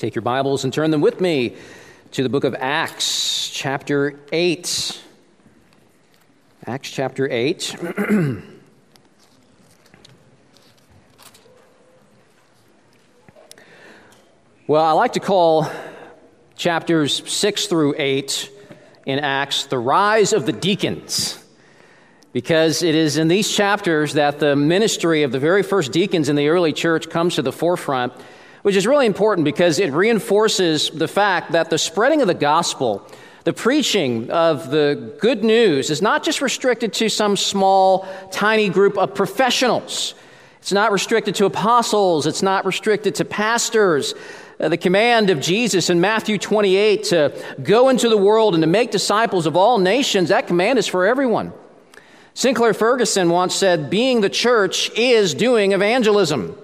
Take your Bibles and turn them with me to the book of Acts, chapter 8. Acts chapter 8. well, I like to call chapters 6 through 8 in Acts the rise of the deacons because it is in these chapters that the ministry of the very first deacons in the early church comes to the forefront, which is really important because it reinforces the fact that the spreading of the gospel, the preaching of the good news, is not just restricted to some small, tiny group of professionals. It's not restricted to apostles. It's not restricted to pastors. Uh, the command of Jesus in Matthew 28 to go into the world and to make disciples of all nations, that command is for everyone. Sinclair Ferguson once said, Being the church is doing evangelism.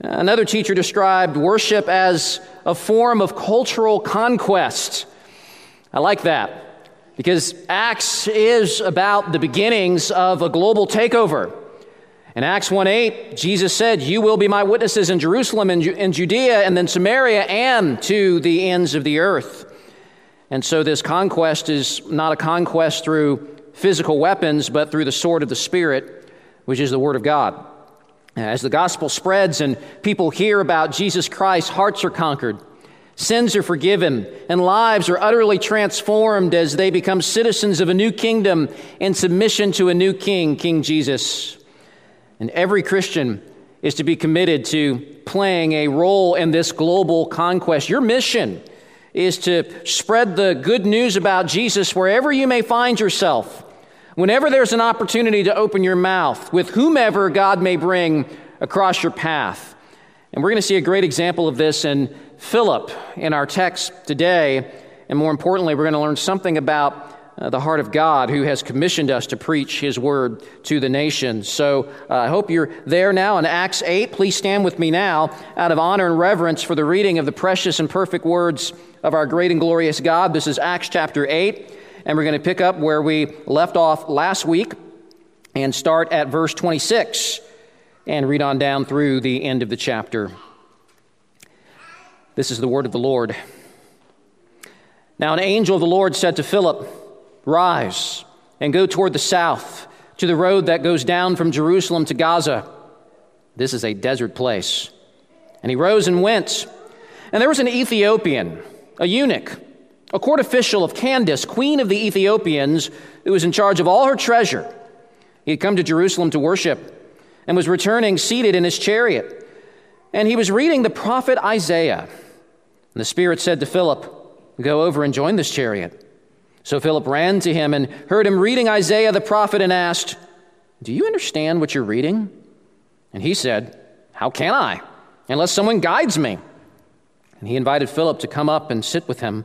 Another teacher described worship as a form of cultural conquest. I like that because Acts is about the beginnings of a global takeover. In Acts 1 8, Jesus said, You will be my witnesses in Jerusalem and in Judea and then Samaria and to the ends of the earth. And so this conquest is not a conquest through physical weapons, but through the sword of the Spirit, which is the Word of God. Uh, as the gospel spreads and people hear about Jesus Christ, hearts are conquered, sins are forgiven, and lives are utterly transformed as they become citizens of a new kingdom in submission to a new king, King Jesus. And every Christian is to be committed to playing a role in this global conquest. Your mission is to spread the good news about Jesus wherever you may find yourself Whenever there's an opportunity to open your mouth with whomever God may bring across your path. And we're going to see a great example of this in Philip in our text today. And more importantly, we're going to learn something about uh, the heart of God who has commissioned us to preach his word to the nations. So uh, I hope you're there now in Acts 8. Please stand with me now out of honor and reverence for the reading of the precious and perfect words of our great and glorious God. This is Acts chapter 8 and we're going to pick up where we left off last week and start at verse 26 and read on down through the end of the chapter. This is the word of the Lord. Now, an angel of the Lord said to Philip, Rise and go toward the south to the road that goes down from Jerusalem to Gaza. This is a desert place. And he rose and went. And there was an Ethiopian, a eunuch a court official of Candace, queen of the Ethiopians, who was in charge of all her treasure. He had come to Jerusalem to worship and was returning seated in his chariot. And he was reading the prophet Isaiah. And the Spirit said to Philip, Go over and join this chariot. So Philip ran to him and heard him reading Isaiah the prophet and asked, Do you understand what you're reading? And he said, How can I, unless someone guides me? And he invited Philip to come up and sit with him.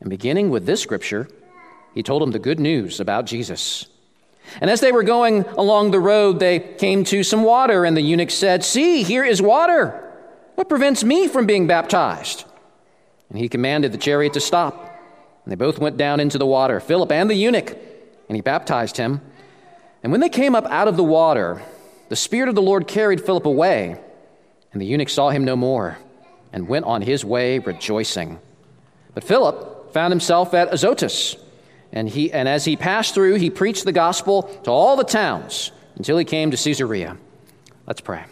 and beginning with this scripture, he told them the good news about Jesus. And as they were going along the road, they came to some water, and the eunuch said, See, here is water. What prevents me from being baptized? And he commanded the chariot to stop. And they both went down into the water, Philip and the eunuch, and he baptized him. And when they came up out of the water, the Spirit of the Lord carried Philip away, and the eunuch saw him no more, and went on his way rejoicing. But Philip, found himself at Azotus. And, he, and as he passed through, he preached the gospel to all the towns until he came to Caesarea. Let's pray.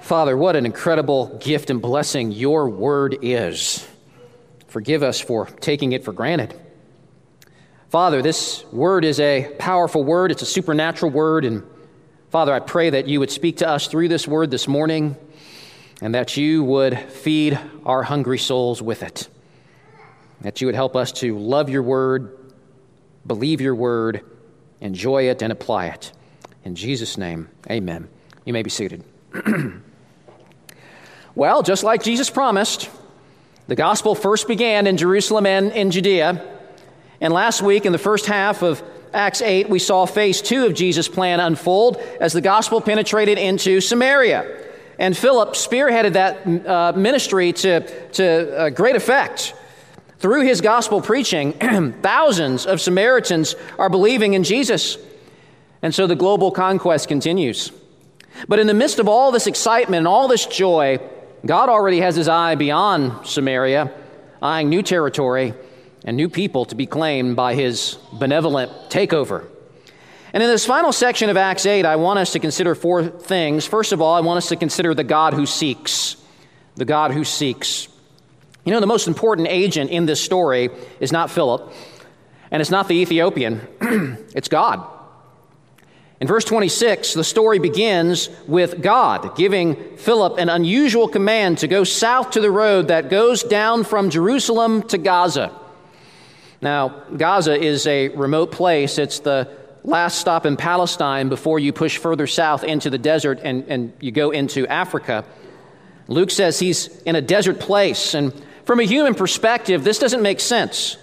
Father, what an incredible gift and blessing your word is. Forgive us for taking it for granted. Father, this word is a powerful word, it's a supernatural word. And Father, I pray that you would speak to us through this word this morning and that you would feed our hungry souls with it. That you would help us to love your word, believe your word, enjoy it, and apply it. In Jesus' name, amen. You may be seated. Well, just like Jesus promised, the gospel first began in Jerusalem and in Judea. And last week, in the first half of Acts 8, we saw phase two of Jesus' plan unfold as the gospel penetrated into Samaria. And Philip spearheaded that uh, ministry to, to uh, great effect. Through his gospel preaching, thousands of Samaritans are believing in Jesus. And so the global conquest continues. But in the midst of all this excitement and all this joy, God already has his eye beyond Samaria, eyeing new territory and new people to be claimed by his benevolent takeover. And in this final section of Acts 8, I want us to consider four things. First of all, I want us to consider the God who seeks. The God who seeks. You know, the most important agent in this story is not Philip, and it's not the Ethiopian, it's God. In verse 26, the story begins with God giving Philip an unusual command to go south to the road that goes down from Jerusalem to Gaza. Now, Gaza is a remote place. It's the last stop in Palestine before you push further south into the desert and, and you go into Africa. Luke says he's in a desert place. And from a human perspective, this doesn't make sense.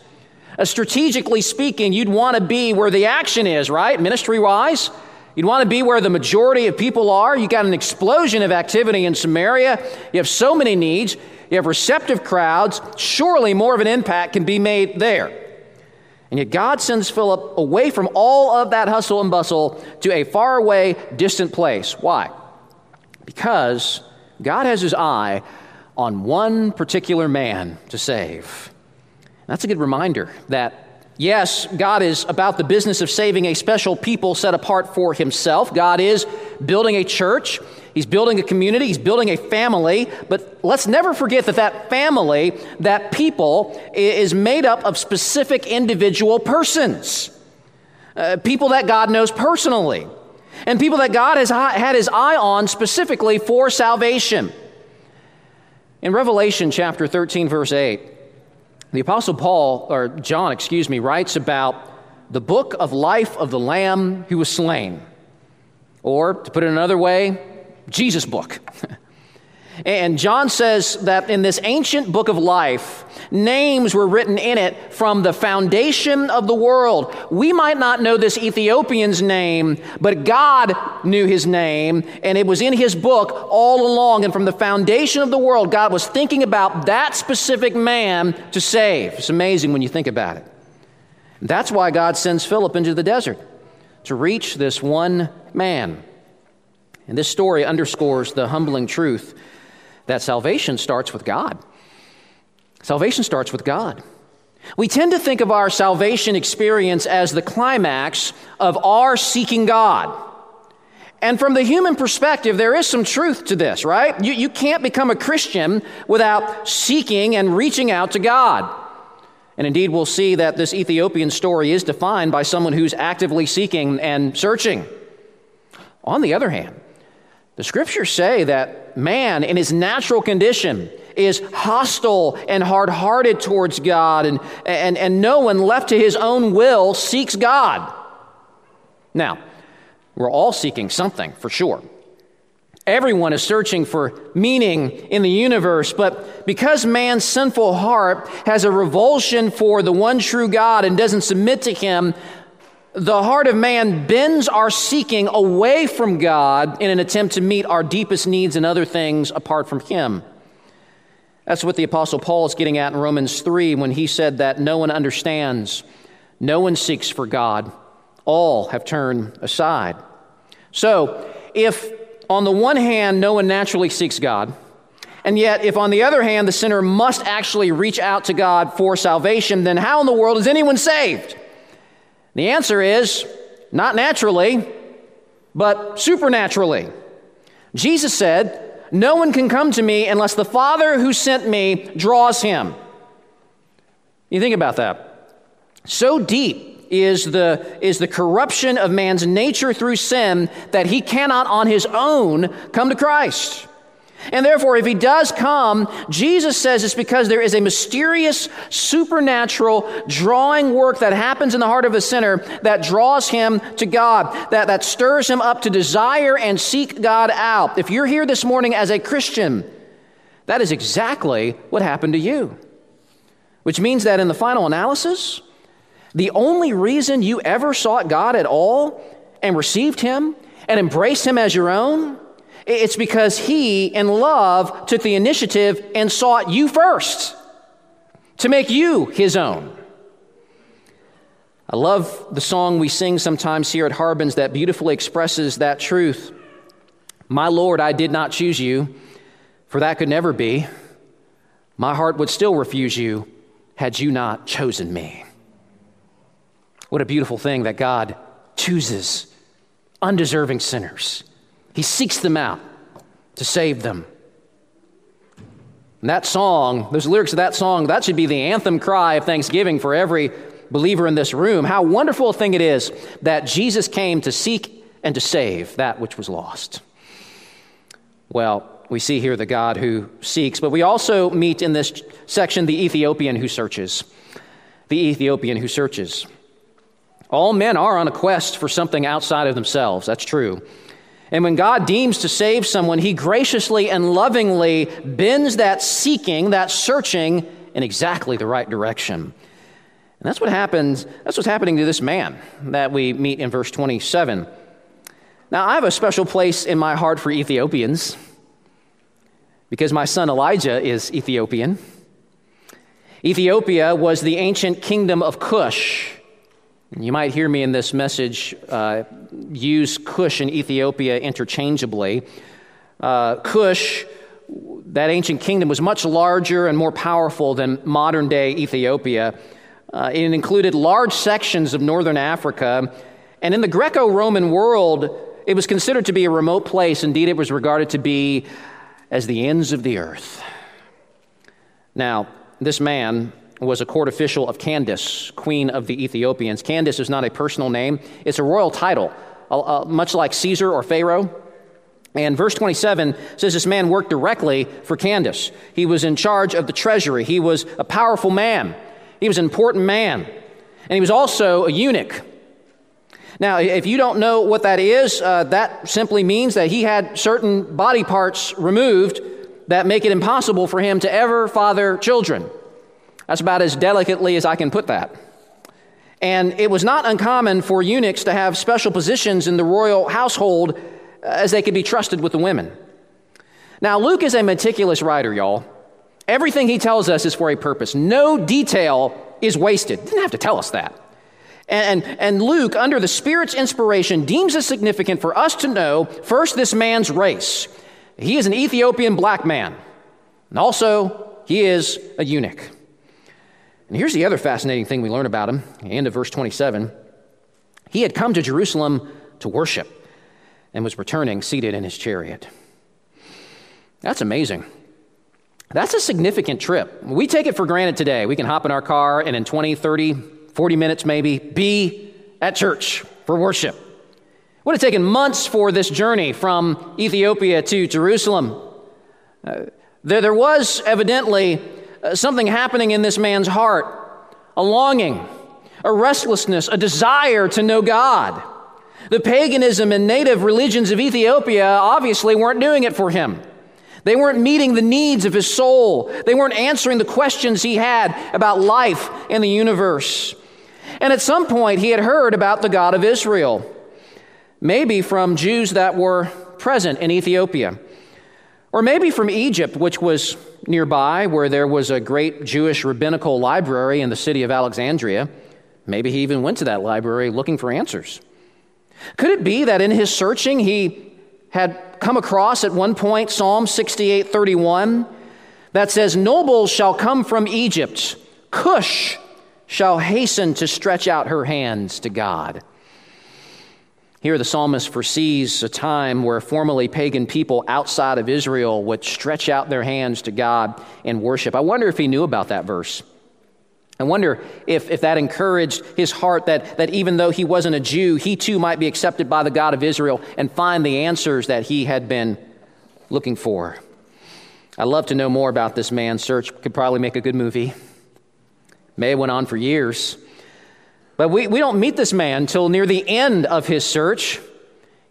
Uh, strategically speaking, you'd want to be where the action is, right? Ministry wise. You'd want to be where the majority of people are. You got an explosion of activity in Samaria. You have so many needs. You have receptive crowds. Surely more of an impact can be made there. And yet God sends Philip away from all of that hustle and bustle to a faraway, distant place. Why? Because God has his eye on one particular man to save. That's a good reminder that Yes, God is about the business of saving a special people set apart for himself. God is building a church. He's building a community. He's building a family. But let's never forget that that family, that people, is made up of specific individual persons. Uh, people that God knows personally. And people that God has had his eye on specifically for salvation. In Revelation chapter 13, verse 8, the Apostle Paul, or John, excuse me, writes about the book of life of the Lamb who was slain. Or, to put it another way, Jesus' book. and John says that in this ancient book of life, names were written in it from the foundation of the world. We might not know this Ethiopian's name, but God knew his name, and it was in his book all along. And from the foundation of the world, God was thinking about that specific man to save. It's amazing when you think about it. That's why God sends Philip into the desert to reach this one man. And this story underscores the humbling truth that salvation starts with God. Salvation starts with God. We tend to think of our salvation experience as the climax of our seeking God. And from the human perspective, there is some truth to this, right? You, you can't become a Christian without seeking and reaching out to God. And indeed, we'll see that this Ethiopian story is defined by someone who's actively seeking and searching. On the other hand, the scriptures say that man, in his natural condition, is hostile and hard hearted towards God, and, and, and no one left to his own will seeks God. Now, we're all seeking something for sure. Everyone is searching for meaning in the universe, but because man's sinful heart has a revulsion for the one true God and doesn't submit to him, the heart of man bends our seeking away from God in an attempt to meet our deepest needs and other things apart from Him. That's what the Apostle Paul is getting at in Romans 3 when he said that no one understands, no one seeks for God, all have turned aside. So, if on the one hand no one naturally seeks God, and yet if on the other hand the sinner must actually reach out to God for salvation, then how in the world is anyone saved? The answer is not naturally, but supernaturally. Jesus said, No one can come to me unless the Father who sent me draws him. You think about that. So deep is the, is the corruption of man's nature through sin that he cannot on his own come to Christ. And therefore, if he does come, Jesus says it's because there is a mysterious, supernatural drawing work that happens in the heart of a sinner that draws him to God, that, that stirs him up to desire and seek God out. If you're here this morning as a Christian, That is exactly what happened to you. Which means that in the final analysis, the only reason you ever sought God at all and received Him and embraced Him as your own, it's because He, in love, took the initiative and sought you first to make you His own. I love the song we sing sometimes here at Harbin's that beautifully expresses that truth. My Lord, I did not choose you, for that could never be. My heart would still refuse you had you not chosen me. What a beautiful thing that God chooses undeserving sinners. He seeks them out to save them. And that song, those lyrics of that song, that should be the anthem cry of thanksgiving for every believer in this room. How wonderful a thing it is that Jesus came to seek and to save that which was lost. Well, we see here the God who seeks, but we also meet in this section the Ethiopian who searches. The Ethiopian who searches. All men are on a quest for something outside of themselves. That's true. And when God deems to save someone, he graciously and lovingly bends that seeking, that searching, in exactly the right direction. And that's what happens, that's what's happening to this man that we meet in verse 27. Now, I have a special place in my heart for Ethiopians because my son Elijah is Ethiopian. Ethiopia was the ancient kingdom of Cush. You might hear me in this message uh, use Cush and Ethiopia interchangeably. Uh, Cush, that ancient kingdom, was much larger and more powerful than modern day Ethiopia. Uh, it included large sections of northern Africa, and in the Greco Roman world, it was considered to be a remote place. Indeed, it was regarded to be as the ends of the earth. Now, this man was a court official of Candace, queen of the Ethiopians. Candace is not a personal name, it's a royal title, much like Caesar or Pharaoh. And verse 27 says this man worked directly for Candace. He was in charge of the treasury. He was a powerful man. He was an important man. And he was also a eunuch. Now, if you don't know what that is, uh, that simply means that he had certain body parts removed that make it impossible for him to ever father children. That's about as delicately as I can put that. And it was not uncommon for eunuchs to have special positions in the royal household uh, as they could be trusted with the women. Now, Luke is a meticulous writer, y'all. Everything he tells us is for a purpose. No detail is wasted. Didn't have to tell us that. And, and Luke, under the Spirit's inspiration, deems it significant for us to know first this man's race. He is an Ethiopian black man, and also he is a eunuch. And here's the other fascinating thing we learn about him, end of verse 27. He had come to Jerusalem to worship and was returning seated in his chariot. That's amazing. That's a significant trip. We take it for granted today. We can hop in our car and in 20, 30, 40 minutes maybe, be at church for worship. It would have taken months for this journey from Ethiopia to Jerusalem. Uh, there, there was evidently Uh, something happening in this man's heart a longing, a restlessness, a desire to know God. The paganism and native religions of Ethiopia obviously weren't doing it for him. They weren't meeting the needs of his soul. They weren't answering the questions he had about life and the universe. And at some point, he had heard about the God of Israel, maybe from Jews that were present in Ethiopia, or maybe from Egypt, which was nearby, where there was a great Jewish rabbinical library in the city of Alexandria. Maybe he even went to that library looking for answers. Could it be that in his searching, he had come across at one point Psalm 68 31 that says, Nobles shall come from Egypt, Cush shall hasten to stretch out her hands to God. Here, the psalmist foresees a time where formerly pagan people outside of Israel would stretch out their hands to God in worship. I wonder if he knew about that verse. I wonder if, if that encouraged his heart that, that even though he wasn't a Jew, he too might be accepted by the God of Israel and find the answers that he had been looking for. I'd love to know more about this man. Search could probably make a good movie. May went on for years. But we, we don't meet this man until near the end of his search.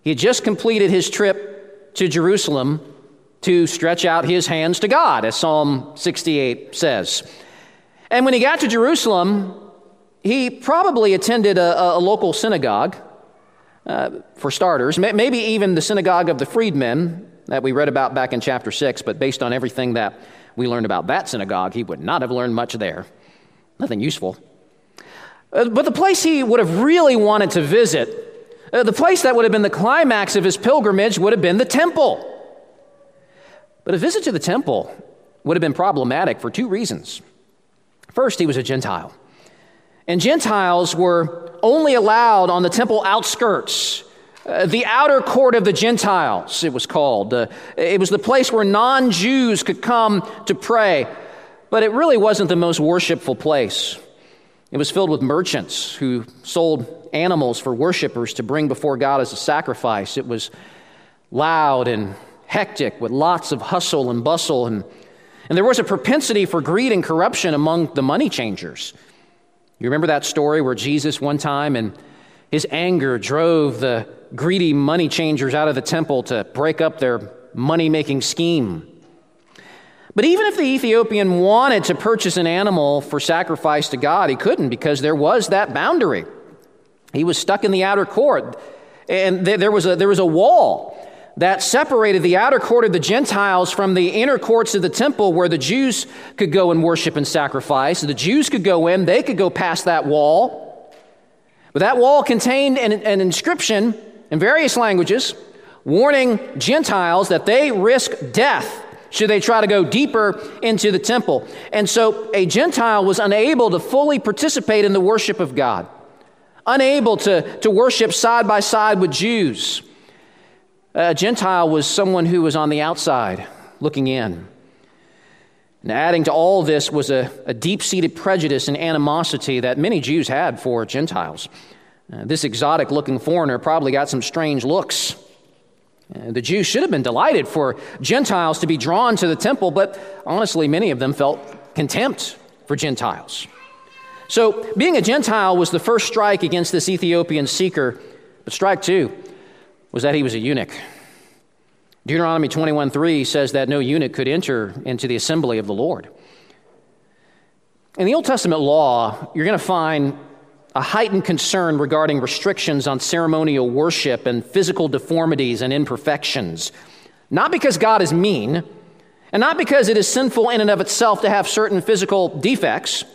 He had just completed his trip to Jerusalem to stretch out his hands to God, as Psalm 68 says. And when he got to Jerusalem, he probably attended a, a local synagogue, uh, for starters, maybe even the synagogue of the freedmen that we read about back in chapter 6, but based on everything that we learned about that synagogue, he would not have learned much there. Nothing useful. Uh, but the place he would have really wanted to visit, uh, the place that would have been the climax of his pilgrimage, would have been the temple. But a visit to the temple would have been problematic for two reasons. First, he was a Gentile. And Gentiles were only allowed on the temple outskirts. Uh, the outer court of the Gentiles, it was called. Uh, it was the place where non Jews could come to pray, but it really wasn't the most worshipful place. It was filled with merchants who sold animals for worshipers to bring before God as a sacrifice. It was loud and hectic with lots of hustle and bustle, and, and there was a propensity for greed and corruption among the money changers. You remember that story where Jesus, one time, and his anger drove the greedy money changers out of the temple to break up their money making scheme. But even if the Ethiopian wanted to purchase an animal for sacrifice to God, he couldn't because there was that boundary. He was stuck in the outer court, and there was a, there was a wall that separated the outer court of the Gentiles from the inner courts of the temple where the Jews could go and worship and sacrifice. The Jews could go in, they could go past that wall. But that wall contained an, an inscription in various languages warning Gentiles that they risk death should they try to go deeper into the temple. And so a Gentile was unable to fully participate in the worship of God, unable to, to worship side by side with Jews. A Gentile was someone who was on the outside looking in. And adding to all this was a, a deep seated prejudice and animosity that many Jews had for Gentiles. Uh, this exotic looking foreigner probably got some strange looks. Uh, the Jews should have been delighted for Gentiles to be drawn to the temple, but honestly, many of them felt contempt for Gentiles. So, being a Gentile was the first strike against this Ethiopian seeker, but strike two was that he was a eunuch. Deuteronomy 21:3 says that no eunuch could enter into the assembly of the Lord. In the Old Testament law, you're going to find a heightened concern regarding restrictions on ceremonial worship and physical deformities and imperfections. Not because God is mean, and not because it is sinful in and of itself to have certain physical defects.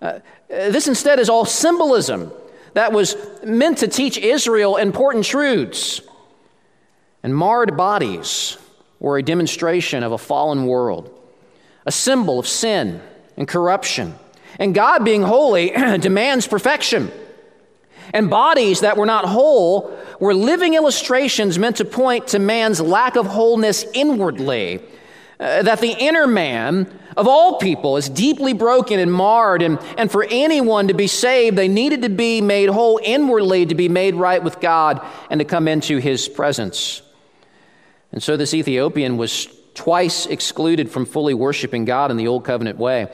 Uh, this instead is all symbolism that was meant to teach Israel important truths. And marred bodies were a demonstration of a fallen world, a symbol of sin and corruption. And God, being holy, demands perfection. And bodies that were not whole were living illustrations meant to point to man's lack of wholeness inwardly. Uh, that the inner man of all people is deeply broken and marred, and, and for anyone to be saved, they needed to be made whole inwardly to be made right with God and to come into his presence. And so this Ethiopian was twice excluded from fully worshiping God in the Old Covenant way.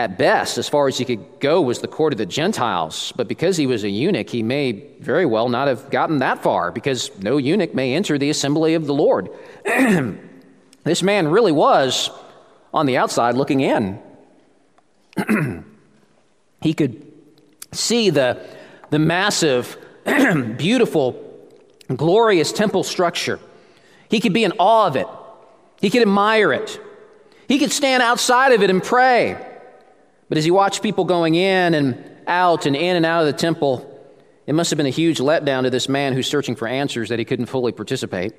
At best, as far as he could go, was the court of the Gentiles. But because he was a eunuch, he may very well not have gotten that far, because no eunuch may enter the assembly of the Lord. this man really was on the outside looking in. he could see the, the massive, beautiful, glorious temple structure. He could be in awe of it. He could admire it. He could stand outside of it and pray. But as he watched people going in and out and in and out of the temple, it must have been a huge letdown to this man who's searching for answers that he couldn't fully participate.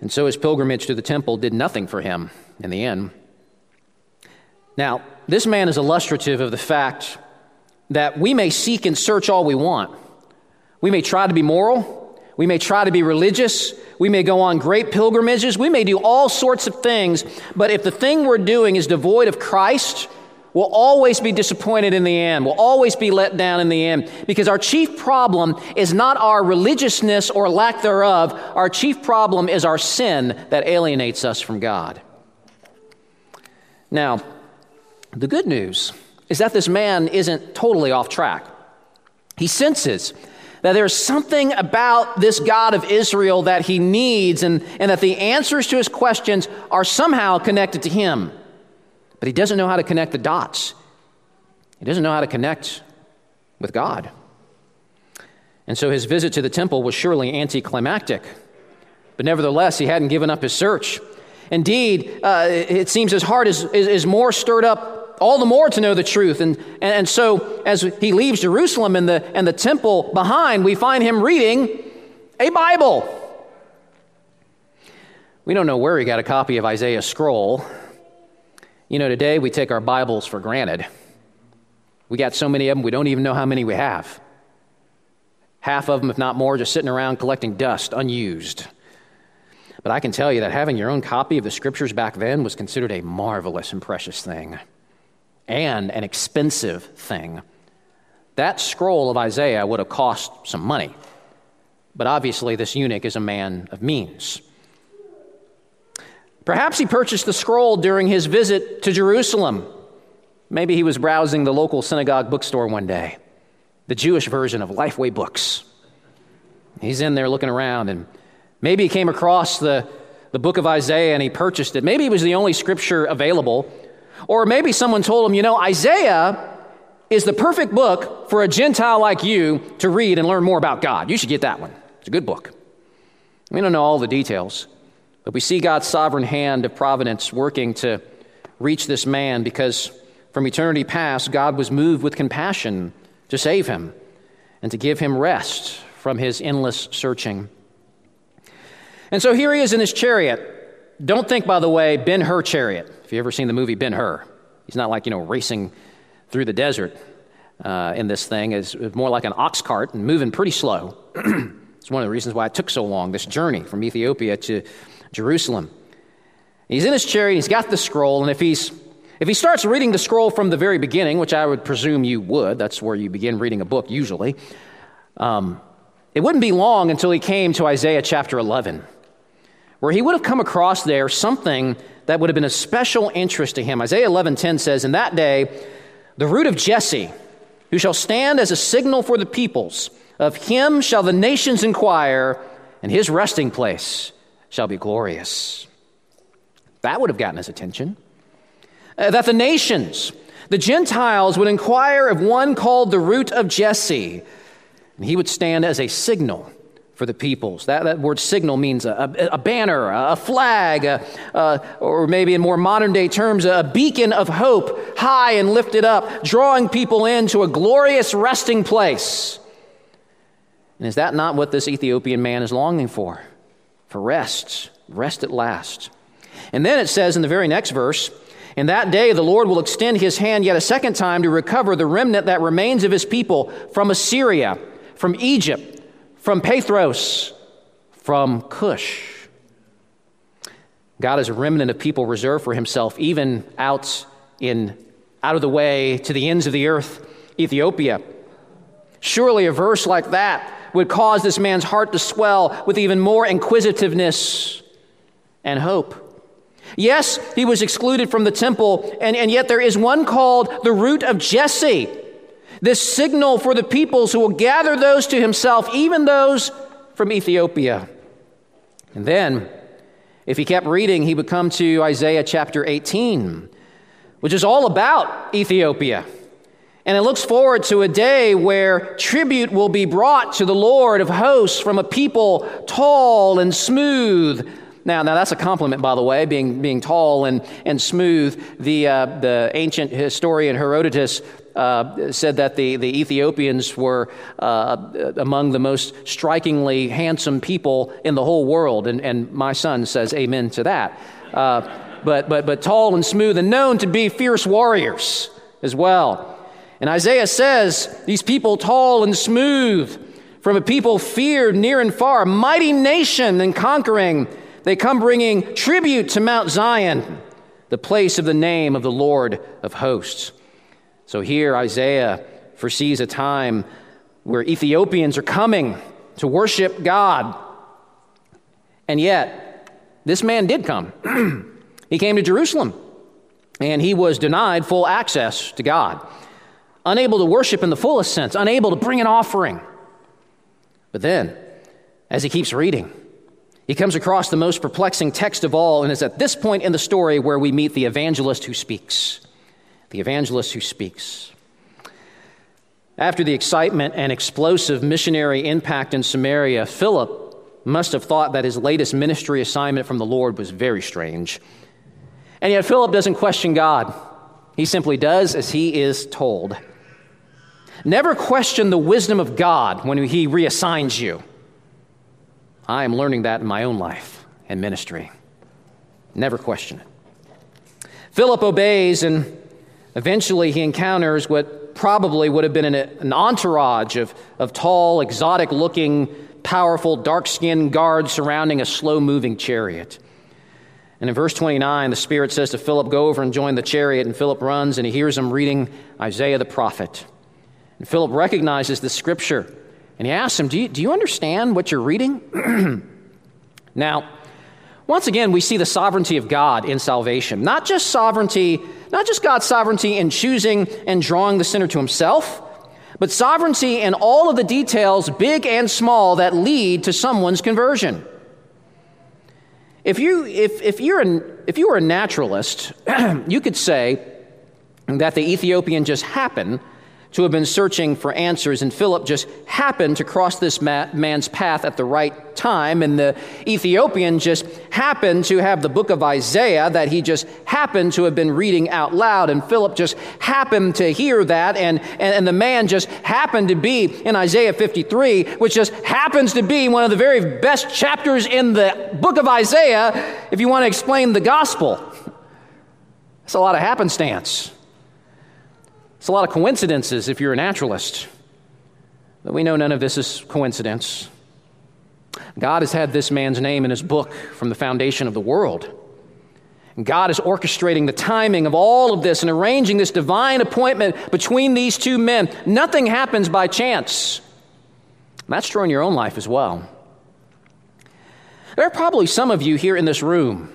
And so his pilgrimage to the temple did nothing for him in the end. Now, this man is illustrative of the fact that we may seek and search all we want. We may try to be moral. We may try to be religious. We may go on great pilgrimages. We may do all sorts of things. But if the thing we're doing is devoid of Christ, we'll always be disappointed in the end. We'll always be let down in the end. Because our chief problem is not our religiousness or lack thereof. Our chief problem is our sin that alienates us from God. Now, the good news is that this man isn't totally off track. He senses that there's something about this God of Israel that he needs, and, and that the answers to his questions are somehow connected to him. But he doesn't know how to connect the dots, he doesn't know how to connect with God. And so his visit to the temple was surely anticlimactic. But nevertheless, he hadn't given up his search. Indeed, uh, it seems his heart is, is, is, more stirred up all the more to know the truth. And, and, and so, as he leaves Jerusalem and the, and the temple behind, we find him reading a Bible. We don't know where he got a copy of Isaiah's scroll. You know, today we take our Bibles for granted. We got so many of them, we don't even know how many we have. Half of them, if not more, just sitting around collecting dust, unused. But I can tell you that having your own copy of the scriptures back then was considered a marvelous and precious thing and an expensive thing. That scroll of Isaiah would have cost some money. But obviously, this eunuch is a man of means. Perhaps he purchased the scroll during his visit to Jerusalem. Maybe he was browsing the local synagogue bookstore one day, the Jewish version of Lifeway Books. He's in there looking around and Maybe he came across the, the book of Isaiah and he purchased it. Maybe it was the only scripture available. Or maybe someone told him, you know, Isaiah is the perfect book for a Gentile like you to read and learn more about God. You should get that one. It's a good book. We don't know all the details, but we see God's sovereign hand of providence working to reach this man because from eternity past, God was moved with compassion to save him and to give him rest from his endless searching. And so here he is in his chariot. Don't think, by the way, Ben Hur chariot. If you've ever seen the movie Ben Hur, he's not like, you know, racing through the desert uh, in this thing. It's more like an ox cart and moving pretty slow. it's one of the reasons why it took so long, this journey from Ethiopia to Jerusalem. He's in his chariot, he's got the scroll, and if he's if he starts reading the scroll from the very beginning, which I would presume you would, that's where you begin reading a book usually, um, it wouldn't be long until he came to Isaiah chapter 11 where he would have come across there something that would have been of special interest to him. Isaiah 11:10 says, "In that day, the root of Jesse, who shall stand as a signal for the peoples, of him shall the nations inquire, and his resting place shall be glorious." That would have gotten his attention. Uh, that the nations, the Gentiles, would inquire of one called the root of Jesse, and he would stand as a signal for the peoples. That, that word signal means a, a, a banner, a flag, a, or maybe in more modern day terms, a beacon of hope, high and lifted up, drawing people into a glorious resting place. And is that not what this Ethiopian man is longing for? For rest, rest at last. And then it says in the very next verse, in that day, the Lord will extend his hand yet a second time to recover the remnant that remains of his people from Assyria, from Egypt, from Pathros, from Cush. God is a remnant of people reserved for himself, even out in out of the way to the ends of the earth, Ethiopia. Surely a verse like that would cause this man's heart to swell with even more inquisitiveness and hope. Yes, he was excluded from the temple, and, and yet there is one called the root of Jesse this signal for the peoples who will gather those to himself, even those from Ethiopia. And then, if he kept reading, he would come to Isaiah chapter 18, which is all about Ethiopia. And it looks forward to a day where tribute will be brought to the Lord of hosts from a people tall and smooth. Now, now that's a compliment, by the way, being, being tall and, and smooth. The, uh, the ancient historian Herodotus uh, said that the, the Ethiopians were uh, among the most strikingly handsome people in the whole world. And, and my son says amen to that. Uh, but, but, but tall and smooth and known to be fierce warriors as well. And Isaiah says, These people tall and smooth, from a people feared near and far, mighty nation and conquering, they come bringing tribute to Mount Zion, the place of the name of the Lord of hosts. So here, Isaiah foresees a time where Ethiopians are coming to worship God. And yet, this man did come. he came to Jerusalem, and he was denied full access to God, unable to worship in the fullest sense, unable to bring an offering. But then, as he keeps reading, he comes across the most perplexing text of all, and it's at this point in the story where we meet the evangelist who speaks. The evangelist who speaks. After the excitement and explosive missionary impact in Samaria, Philip must have thought that his latest ministry assignment from the Lord was very strange. And yet, Philip doesn't question God. He simply does as he is told. Never question the wisdom of God when he reassigns you. I am learning that in my own life and ministry. Never question it. Philip obeys, and eventually he encounters what probably would have been an, an entourage of, of tall, exotic looking powerful, dark skinned guards surrounding a slow moving chariot. And in verse 29, the Spirit says to Philip, Go over and join the chariot. And Philip runs and he hears him reading Isaiah the prophet. And Philip recognizes the scripture and he asks him, Do you, do you understand what you're reading? now, once again, we see the sovereignty of God in salvation. Not just sovereignty, not just God's sovereignty in choosing and drawing the sinner to himself, but sovereignty in all of the details, big and small, that lead to someone's conversion. If you, if, if you're if you were a naturalist, you could say that the Ethiopian just happened to have been searching for answers, and Philip just happened to cross this man's path at the right time, and the Ethiopian just happened to have the book of Isaiah that he just happened to have been reading out loud, and Philip just happened to hear that, and, and, and the man just happened to be in Isaiah 53, which just happens to be one of the very best chapters in the book of Isaiah if you want to explain the gospel. It's a lot of happenstance. It's a lot of coincidences if you're a naturalist. But we know none of this is coincidence. God has had this man's name in his book from the foundation of the world. And God is orchestrating the timing of all of this and arranging this divine appointment between these two men. Nothing happens by chance. That's true in your own life as well. There are probably some of you here in this room.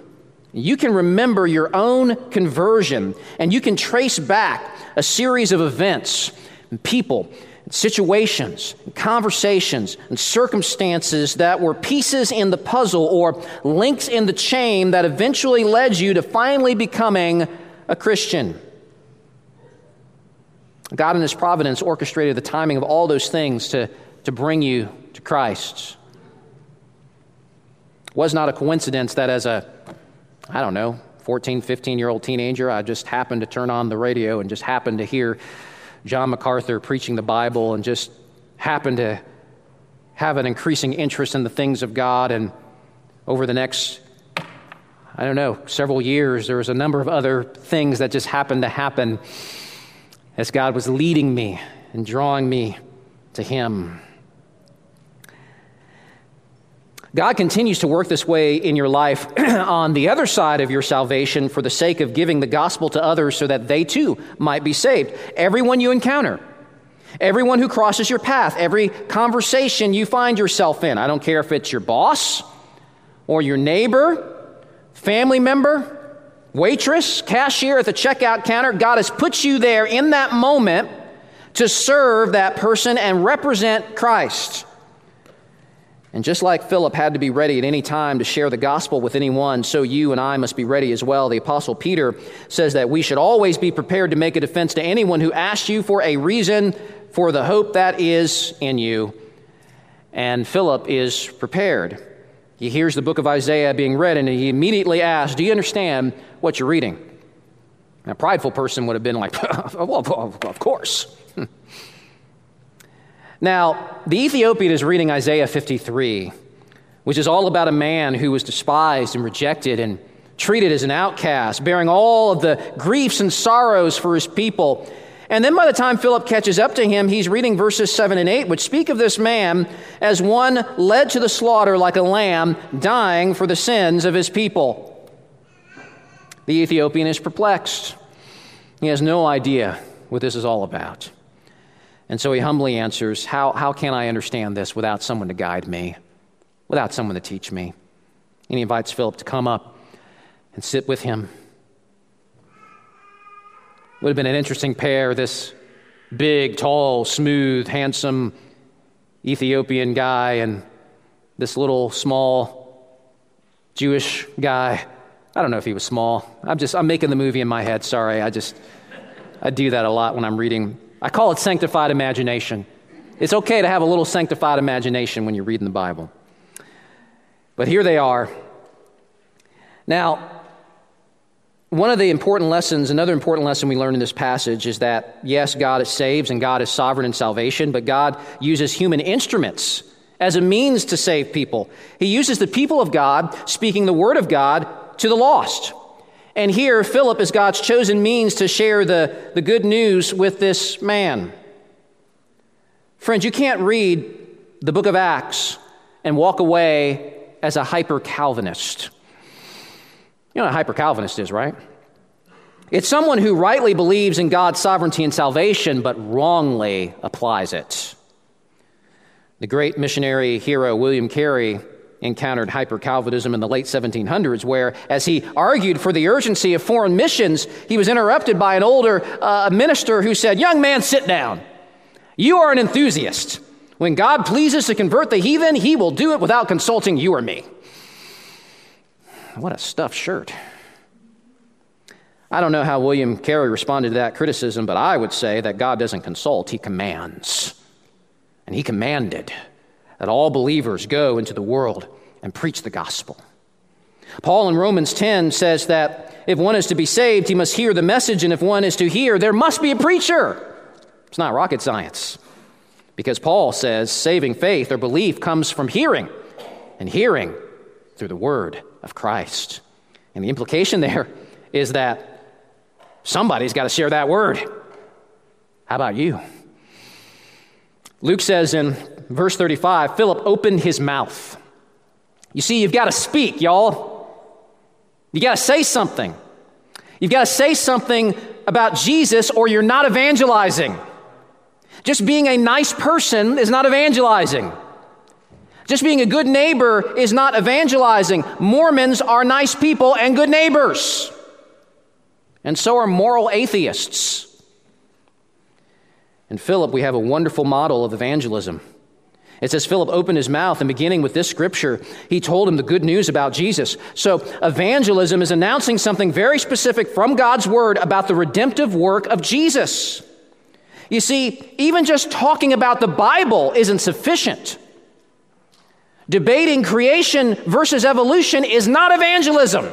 You can remember your own conversion and you can trace back a series of events and people and situations and conversations and circumstances that were pieces in the puzzle or links in the chain that eventually led you to finally becoming a Christian. God in His providence orchestrated the timing of all those things to, to bring you to Christ. It was not a coincidence that as a, I don't know, 14, 15 year old teenager, I just happened to turn on the radio and just happened to hear John MacArthur preaching the Bible and just happened to have an increasing interest in the things of God. And over the next, I don't know, several years, there was a number of other things that just happened to happen as God was leading me and drawing me to Him. God continues to work this way in your life on the other side of your salvation for the sake of giving the gospel to others so that they too might be saved. Everyone you encounter, everyone who crosses your path, every conversation you find yourself in, I don't care if it's your boss or your neighbor, family member, waitress, cashier at the checkout counter, God has put you there in that moment to serve that person and represent Christ. And just like Philip had to be ready at any time to share the gospel with anyone, so you and I must be ready as well. The Apostle Peter says that we should always be prepared to make a defense to anyone who asks you for a reason for the hope that is in you. And Philip is prepared. He hears the book of Isaiah being read, and he immediately asks, Do you understand what you're reading? a prideful person would have been like, Well, of course. Now, the Ethiopian is reading Isaiah 53, which is all about a man who was despised and rejected and treated as an outcast, bearing all of the griefs and sorrows for his people. And then by the time Philip catches up to him, he's reading verses 7 and 8, which speak of this man as one led to the slaughter like a lamb, dying for the sins of his people. The Ethiopian is perplexed. He has no idea what this is all about. And so he humbly answers, How, how can I understand this without someone to guide me, without someone to teach me? And he invites Philip to come up and sit with him. Would have been an interesting pair, this big, tall, smooth, handsome Ethiopian guy and this little small Jewish guy. I don't know if he was small. I'm just I'm making the movie in my head. Sorry. I just I do that a lot when I'm reading. I call it sanctified imagination. It's okay to have a little sanctified imagination when you're reading the Bible. But here they are. Now, one of the important lessons, another important lesson we learn in this passage is that, yes, God saves and God is sovereign in salvation, but God uses human instruments as a means to save people. He uses the people of God speaking the word of God to the lost. And here, Philip is God's chosen means to share the, the good news with this man. Friends, you can't read the book of Acts and walk away as a hyper Calvinist. You know what a hyper Calvinist is, right? It's someone who rightly believes in God's sovereignty and salvation, but wrongly applies it. The great missionary hero William Carey encountered hyper Calvinism in the late 1700s, where, as he argued for the urgency of foreign missions, he was interrupted by an older uh, minister who said, Young man, sit down. You are an enthusiast. When God pleases to convert the heathen, he will do it without consulting you or me. What a stuffed shirt. I don't know how William Carey responded to that criticism, but I would say that God doesn't consult, he commands. And he commanded that all believers go into the world and preach the gospel. Paul in Romans 10 says that if one is to be saved, he must hear the message, and if one is to hear, there must be a preacher. It's not rocket science. Because Paul says saving faith or belief comes from hearing, and hearing through the word of Christ. And the implication there is that somebody's got to share that word. How about you? Luke says in verse 35 Philip opened his mouth. You see, you've got to speak, y'all. You got to say something. You've got to say something about Jesus, or you're not evangelizing. Just being a nice person is not evangelizing. Just being a good neighbor is not evangelizing. Mormons are nice people and good neighbors. And so are moral atheists. In Philip, we have a wonderful model of evangelism. It says Philip opened his mouth, and beginning with this scripture, he told him the good news about Jesus. So, evangelism is announcing something very specific from God's word about the redemptive work of Jesus. You see, even just talking about the Bible isn't sufficient. Debating creation versus evolution is not evangelism.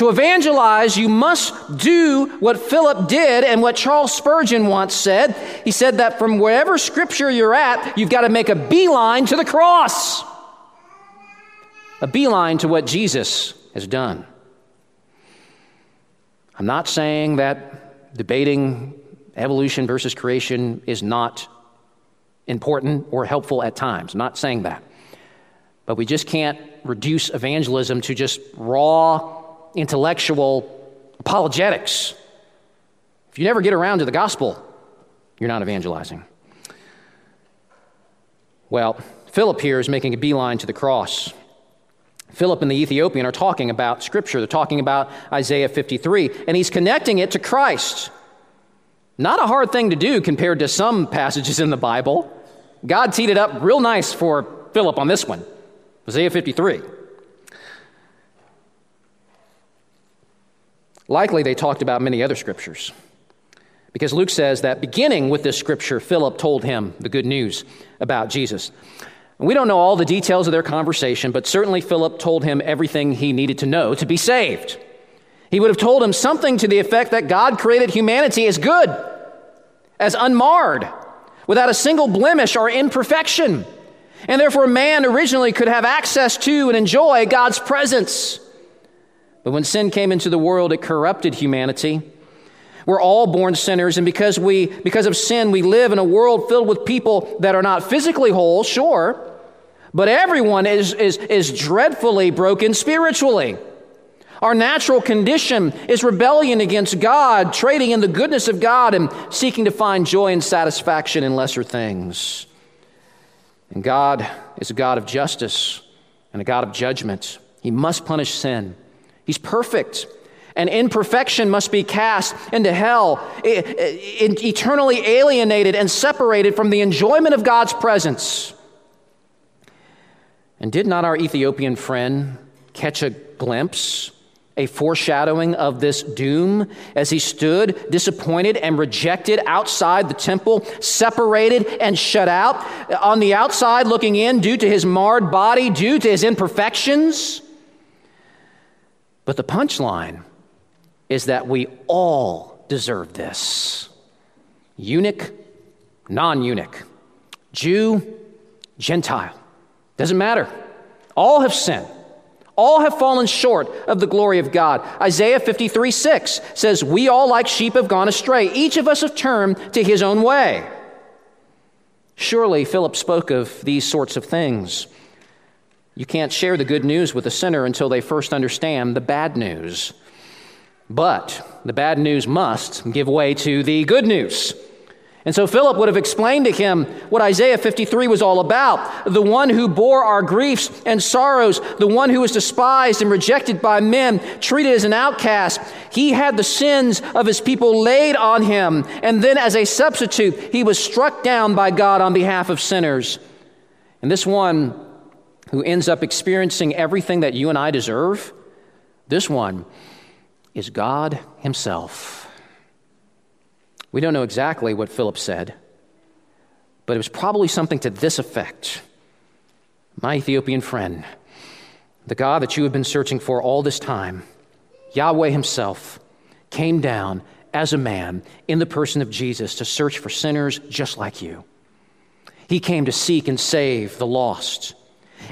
To evangelize, you must do what Philip did and what Charles Spurgeon once said. He said that from wherever scripture you're at, you've got to make a beeline to the cross, a beeline to what Jesus has done. I'm not saying that debating evolution versus creation is not important or helpful at times. I'm not saying that. But we just can't reduce evangelism to just raw intellectual apologetics. If you never get around to the gospel, you're not evangelizing. Well, Philip here is making a beeline to the cross. Philip and the Ethiopian are talking about Scripture. They're talking about Isaiah 53, and he's connecting it to Christ. Not a hard thing to do compared to some passages in the Bible. God teed it up real nice for Philip on this one Isaiah 53. Likely they talked about many other scriptures. Because Luke says that beginning with this scripture, Philip told him the good news about Jesus. we don't know all the details of their conversation, but certainly Philip told him everything he needed to know to be saved. He would have told him something to the effect that God created humanity as good, as unmarred, without a single blemish or imperfection. And therefore, man originally could have access to and enjoy God's presence. But when sin came into the world, it corrupted humanity. We're all born sinners, and because, we, because of sin, we live in a world filled with people that are not physically whole, sure, but everyone is, is, is dreadfully broken spiritually. Our natural condition is rebellion against God, trading in the goodness of God and seeking to find joy and satisfaction in lesser things. And God is a God of justice and a God of judgment. He must punish sin. He's perfect. and imperfection must be cast into hell, eternally alienated and separated from the enjoyment of God's presence. And did not our Ethiopian friend catch a glimpse, a foreshadowing of this doom as he stood disappointed and rejected outside the temple, separated and shut out, on the outside looking in due to his marred body, due to his imperfections? But the punchline is that we all deserve this eunuch, non eunuch, Jew, Gentile. Doesn't matter. All have sinned. All have fallen short of the glory of God. Isaiah 53 6 says, We all like sheep have gone astray. Each of us have turned to his own way. Surely Philip spoke of these sorts of things. You can't share the good news with a sinner until they first understand the bad news. But the bad news must give way to the good news. And so Philip would have explained to him what Isaiah 53 was all about the one who bore our griefs and sorrows, the one who was despised and rejected by men, treated as an outcast. He had the sins of his people laid on him, and then as a substitute, he was struck down by God on behalf of sinners. And this one who ends up experiencing everything that you and I deserve, this one is God Himself. We don't know exactly what Philip said, but it was probably something to this effect My Ethiopian friend, the God that you have been searching for all this time, Yahweh Himself, came down as a man in the person of Jesus to search for sinners just like you. He came to seek and save the lost.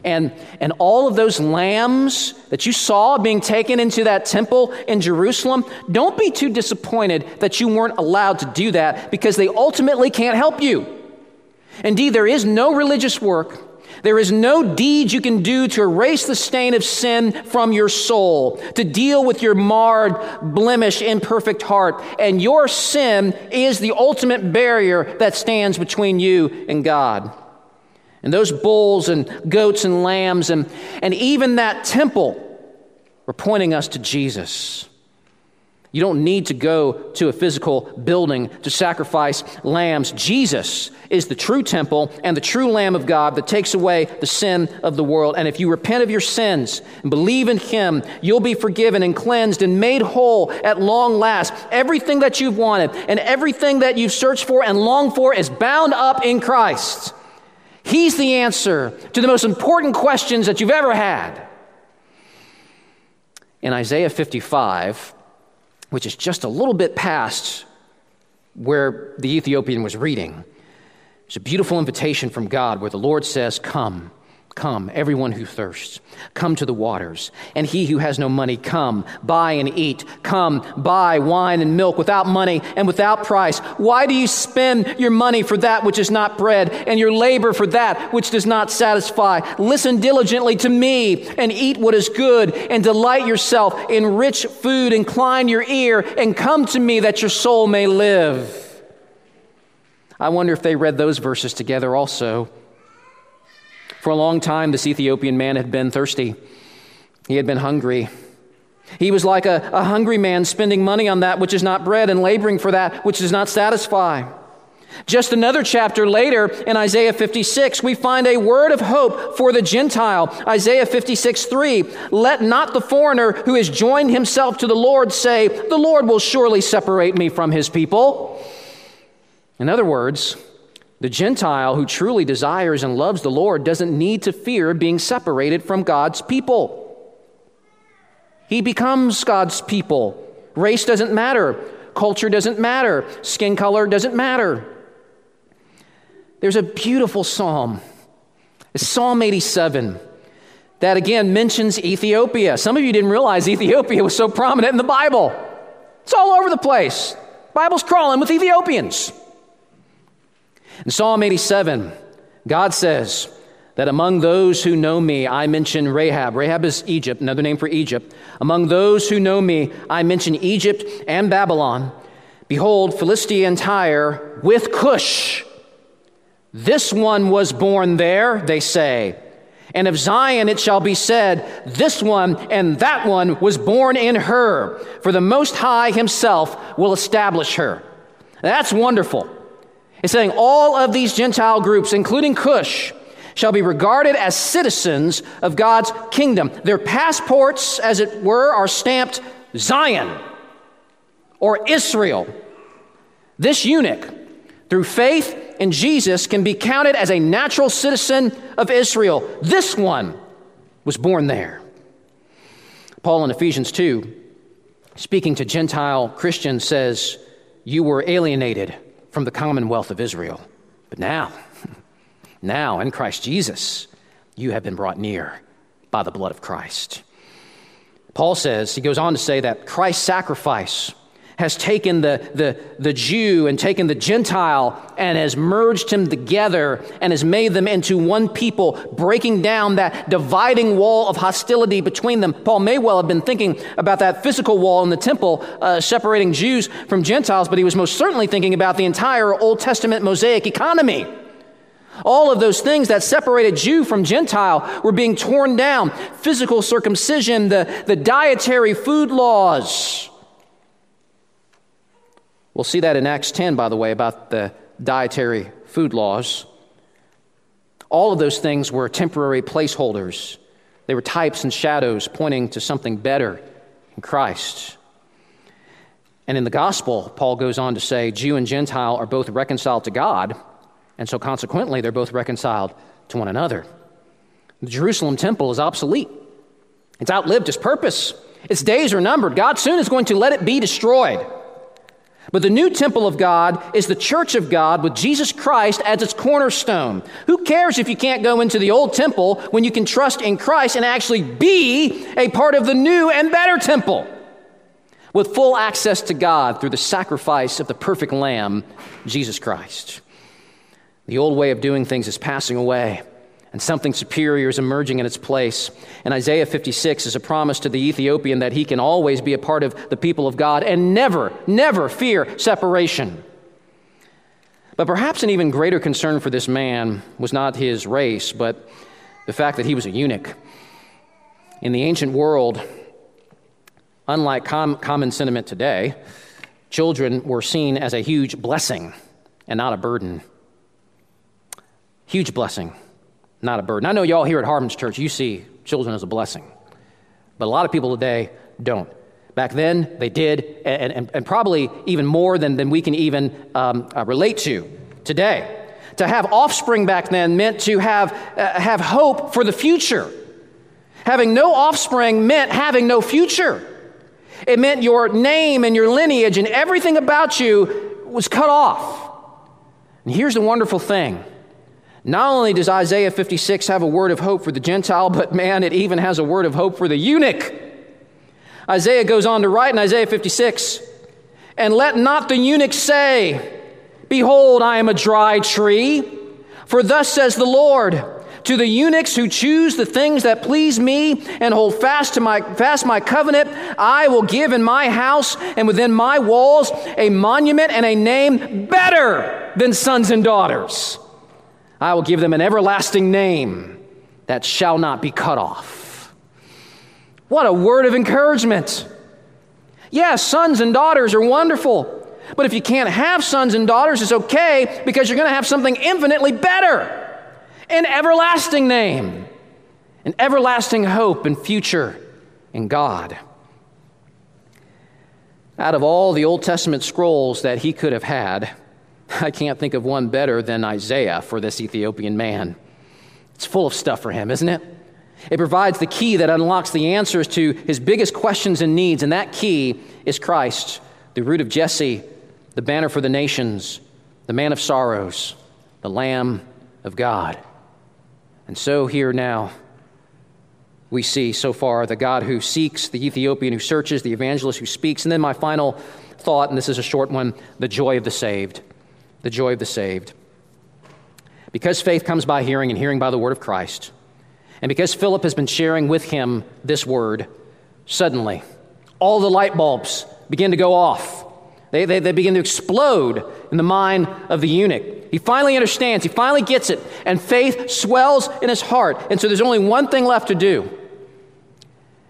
And, and all of those lambs that you saw being taken into that temple in Jerusalem, don't be too disappointed that you weren't allowed to do that because they ultimately can't help you. Indeed, there is no religious work, there is no deed you can do to erase the stain of sin from your soul, to deal with your marred, blemished, imperfect heart. And your sin is the ultimate barrier that stands between you and God. And those bulls and goats and lambs and, and even that temple were pointing us to Jesus. You don't need to go to a physical building to sacrifice lambs. Jesus is the true temple and the true Lamb of God that takes away the sin of the world. And if you repent of your sins and believe in Him, you'll be forgiven and cleansed and made whole at long last. Everything that you've wanted and everything that you've searched for and longed for is bound up in Christ. He's the answer to the most important questions that you've ever had. In Isaiah 55, which is just a little bit past where the Ethiopian was reading, there's a beautiful invitation from God where the Lord says, Come. Come, everyone who thirsts, come to the waters. And he who has no money, come, buy and eat. Come, buy wine and milk without money and without price. Why do you spend your money for that which is not bread, and your labor for that which does not satisfy? Listen diligently to me and eat what is good, and delight yourself in rich food. Incline your ear and come to me that your soul may live. I wonder if they read those verses together also. For a long time, this Ethiopian man had been thirsty, he had been hungry. He was like a, a hungry man spending money on that which is not bread and laboring for that which does not satisfy. Just another chapter later in Isaiah 56, we find a word of hope for the Gentile. Isaiah 56, 3. Let not the foreigner who has joined himself to the Lord say, The Lord will surely separate me from his people. In other words, the Gentile who truly desires and loves the Lord doesn't need to fear being separated from God's people. He becomes God's people. Race doesn't matter, culture doesn't matter, skin color doesn't matter. There's a beautiful psalm. Psalm 87 that again mentions Ethiopia. Some of you didn't realize Ethiopia was so prominent in the Bible. It's all over the place. The Bible's crawling with Ethiopians. In Psalm 87, God says that among those who know me, I mention Rahab. Rahab is Egypt, another name for Egypt. Among those who know me, I mention Egypt and Babylon. Behold, Philistia and Tyre with Cush. This one was born there, they say, And of Zion it shall be said, This one and that one was born in her, for the Most High Himself will establish her. That's wonderful. It's saying all of these Gentile groups, including Cush, shall be regarded as citizens of God's kingdom. Their passports, as it were, are stamped Zion or Israel. This eunuch, through faith in Jesus, can be counted as a natural citizen of Israel. This one was born there. Paul in Ephesians 2, speaking to Gentile Christians, says, You were alienated from the commonwealth of Israel. But now, now in Christ Jesus, you have been brought near by the blood of Christ. Paul says, he goes on to say that Christ's sacrifice has taken the, the, the Jew and taken the Gentile and has merged him together and has made them into one people, breaking down that dividing wall of hostility between them. Paul may well have been thinking about that physical wall in the temple uh, separating Jews from Gentiles, but he was most certainly thinking about the entire Old Testament Mosaic economy. All of those things that separated Jew from Gentile were being torn down. Physical circumcision, the, the dietary food laws, We'll see that in Acts 10, by the way, about the dietary food laws. All of those things were temporary placeholders, they were types and shadows pointing to something better in Christ. And in the gospel, Paul goes on to say Jew and Gentile are both reconciled to God, and so consequently, they're both reconciled to one another. The Jerusalem temple is obsolete, it's outlived its purpose. Its days are numbered. God soon is going to let it be destroyed. But the new temple of God is the church of God with Jesus Christ as its cornerstone. Who cares if you can't go into the old temple when you can trust in Christ and actually be a part of the new and better temple with full access to God through the sacrifice of the perfect Lamb, Jesus Christ? The old way of doing things is passing away and something superior is emerging in its place. And Isaiah 56 is a promise to the Ethiopian that he can always be a part of the people of God and never, never fear separation. But perhaps an even greater concern for this man was not his race, but the fact that he was a eunuch. In the ancient world, unlike com- common sentiment today, children were seen as a huge blessing and not a burden. Huge blessing not a burden. I know y'all here at Harmon's Church, you see children as a blessing, but a lot of people today don't. Back then, they did, and, and, and probably even more than, than we can even um, uh, relate to today. To have offspring back then meant to have, uh, have hope for the future. Having no offspring meant having no future. It meant your name and your lineage and everything about you was cut off. And here's the wonderful thing not only does Isaiah 56 have a word of hope for the Gentile, but man, it even has a word of hope for the eunuch. Isaiah goes on to write in Isaiah 56 And let not the eunuch say, Behold, I am a dry tree. For thus says the Lord, to the eunuchs who choose the things that please me and hold fast to my fast my covenant, I will give in my house and within my walls a monument and a name better than sons and daughters. I will give them an everlasting name that shall not be cut off. What a word of encouragement. Yes, sons and daughters are wonderful. But if you can't have sons and daughters, it's okay because you're going to have something infinitely better an everlasting name, an everlasting hope and future in God. Out of all the Old Testament scrolls that he could have had, I can't think of one better than Isaiah for this Ethiopian man. It's full of stuff for him, isn't it? It provides the key that unlocks the answers to his biggest questions and needs, and that key is Christ, the root of Jesse, the banner for the nations, the man of sorrows, the Lamb of God. And so here now, we see so far the God who seeks, the Ethiopian who searches, the evangelist who speaks, and then my final thought, and this is a short one the joy of the saved the joy of the saved. Because faith comes by hearing, and hearing by the word of Christ, and because Philip has been sharing with him this word, suddenly all the light bulbs begin to go off. They, they, they begin to explode in the mind of the eunuch. He finally understands, he finally gets it, and faith swells in his heart. And so there's only one thing left to do.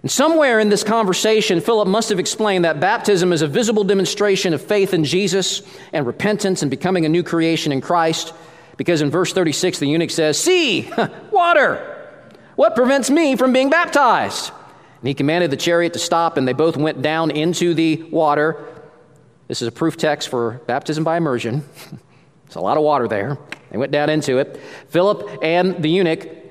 And somewhere in this conversation, Philip must have explained that baptism is a visible demonstration of faith in Jesus and repentance and becoming a new creation in Christ. Because in verse 36, the eunuch says, See, water! What prevents me from being baptized? And he commanded the chariot to stop, and they both went down into the water. This is a proof text for baptism by immersion. There's a lot of water there. They went down into it. Philip and the eunuch,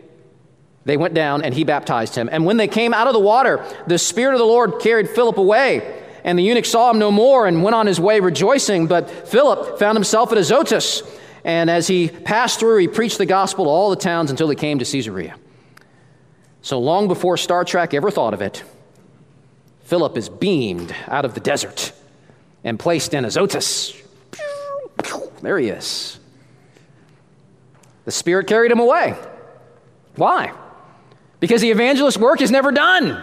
they went down, and he baptized him. And when they came out of the water, the Spirit of the Lord carried Philip away. And the eunuch saw him no more and went on his way rejoicing. But Philip found himself at Azotus. And as he passed through, he preached the gospel to all the towns until he came to Caesarea. So long before Star Trek ever thought of it, Philip is beamed out of the desert and placed in Azotus. There he is. The Spirit carried him away. Why? Because the evangelist work is never done.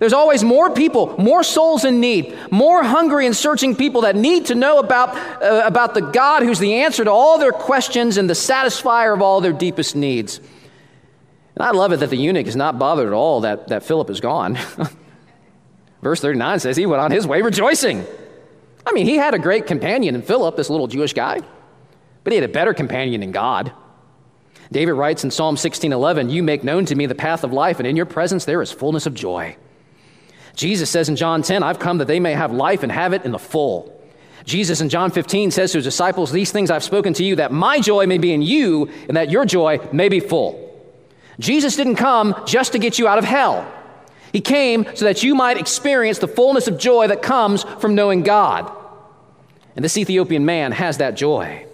There's always more people, more souls in need, more hungry and searching people that need to know about, uh, about the God who's the answer to all their questions and the satisfier of all their deepest needs. And I love it that the eunuch is not bothered at all that, that Philip is gone. Verse 39 says he went on his way rejoicing. I mean, he had a great companion in Philip, this little Jewish guy, but he had a better companion in God. David writes in Psalm 16:11, "You make known to me the path of life, and in your presence there is fullness of joy." Jesus says in John 10, "I've come that they may have life and have it in the full." Jesus in John 15 says to his disciples, "These things I've spoken to you that my joy may be in you and that your joy may be full." Jesus didn't come just to get you out of hell. He came so that you might experience the fullness of joy that comes from knowing God. And this Ethiopian man has that joy.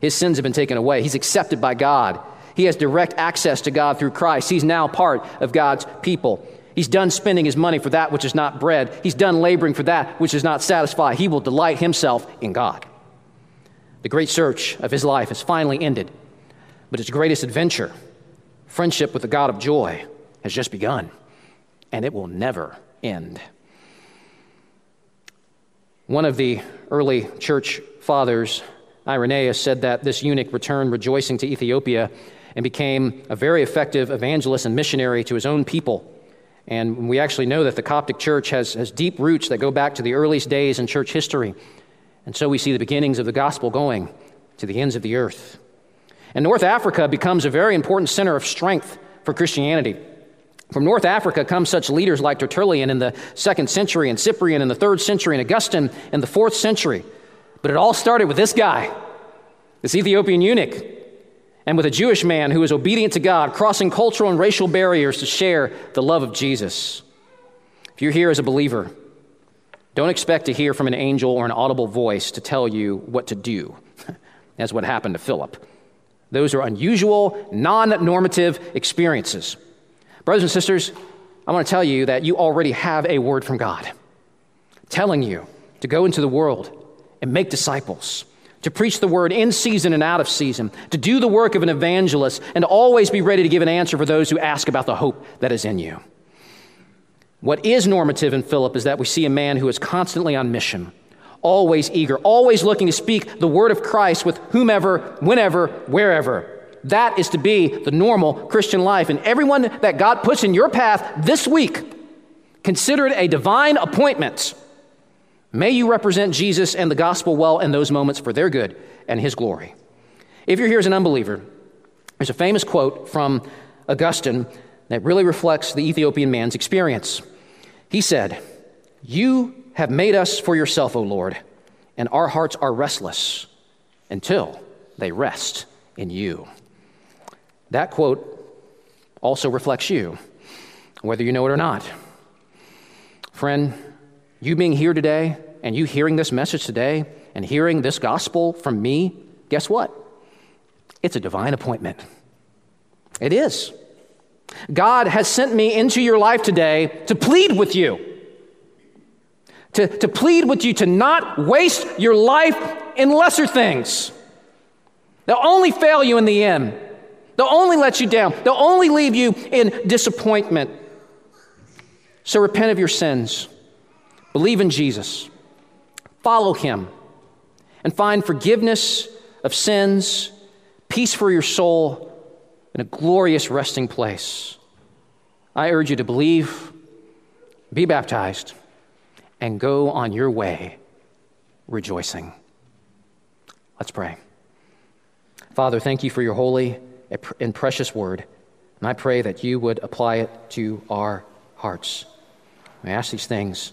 His sins have been taken away. He's accepted by God. He has direct access to God through Christ. He's now part of God's people. He's done spending his money for that which is not bread. He's done laboring for that which is not satisfied. He will delight himself in God. The great search of his life has finally ended, but his greatest adventure Friendship with the God of joy has just begun, and it will never end. One of the early church fathers, Irenaeus, said that this eunuch returned rejoicing to Ethiopia and became a very effective evangelist and missionary to his own people. And we actually know that the Coptic church has, has deep roots that go back to the earliest days in church history. And so we see the beginnings of the gospel going to the ends of the earth. And North Africa becomes a very important center of strength for Christianity. From North Africa come such leaders like Tertullian in the second century, and Cyprian in the third century, and Augustine in the fourth century. But it all started with this guy, this Ethiopian eunuch, and with a Jewish man who was obedient to God, crossing cultural and racial barriers to share the love of Jesus. If you're here as a believer, don't expect to hear from an angel or an audible voice to tell you what to do. That's what happened to Philip. Those are unusual, non normative experiences. Brothers and sisters, I want to tell you that you already have a word from God telling you to go into the world and make disciples, to preach the word in season and out of season, to do the work of an evangelist, and to always be ready to give an answer for those who ask about the hope that is in you. What is normative in Philip is that we see a man who is constantly on mission always eager, always looking to speak the word of Christ with whomever, whenever, wherever. That is to be the normal Christian life. And everyone that God puts in your path this week, consider it a divine appointment. May you represent Jesus and the gospel well in those moments for their good and his glory. If you're here as an unbeliever, there's a famous quote from Augustine that really reflects the Ethiopian man's experience. He said, You have made us for yourself, O Lord, and our hearts are restless until they rest in you. That quote also reflects you, whether you know it or not. Friend, you being here today and you hearing this message today and hearing this gospel from me, guess what? It's a divine appointment. It is. God has sent me into your life today to plead with you to, to plead with you to not waste your life in lesser things. They'll only fail you in the end. They'll only let you down. They'll only leave you in disappointment. So repent of your sins. Believe in Jesus. Follow him. and find forgiveness of sins, peace for your soul, and a glorious resting place. I urge you to believe, be baptized, and go on your way rejoicing. Let's pray. Father, thank you for your holy and precious word. And I pray that you would apply it to our hearts. I ask these things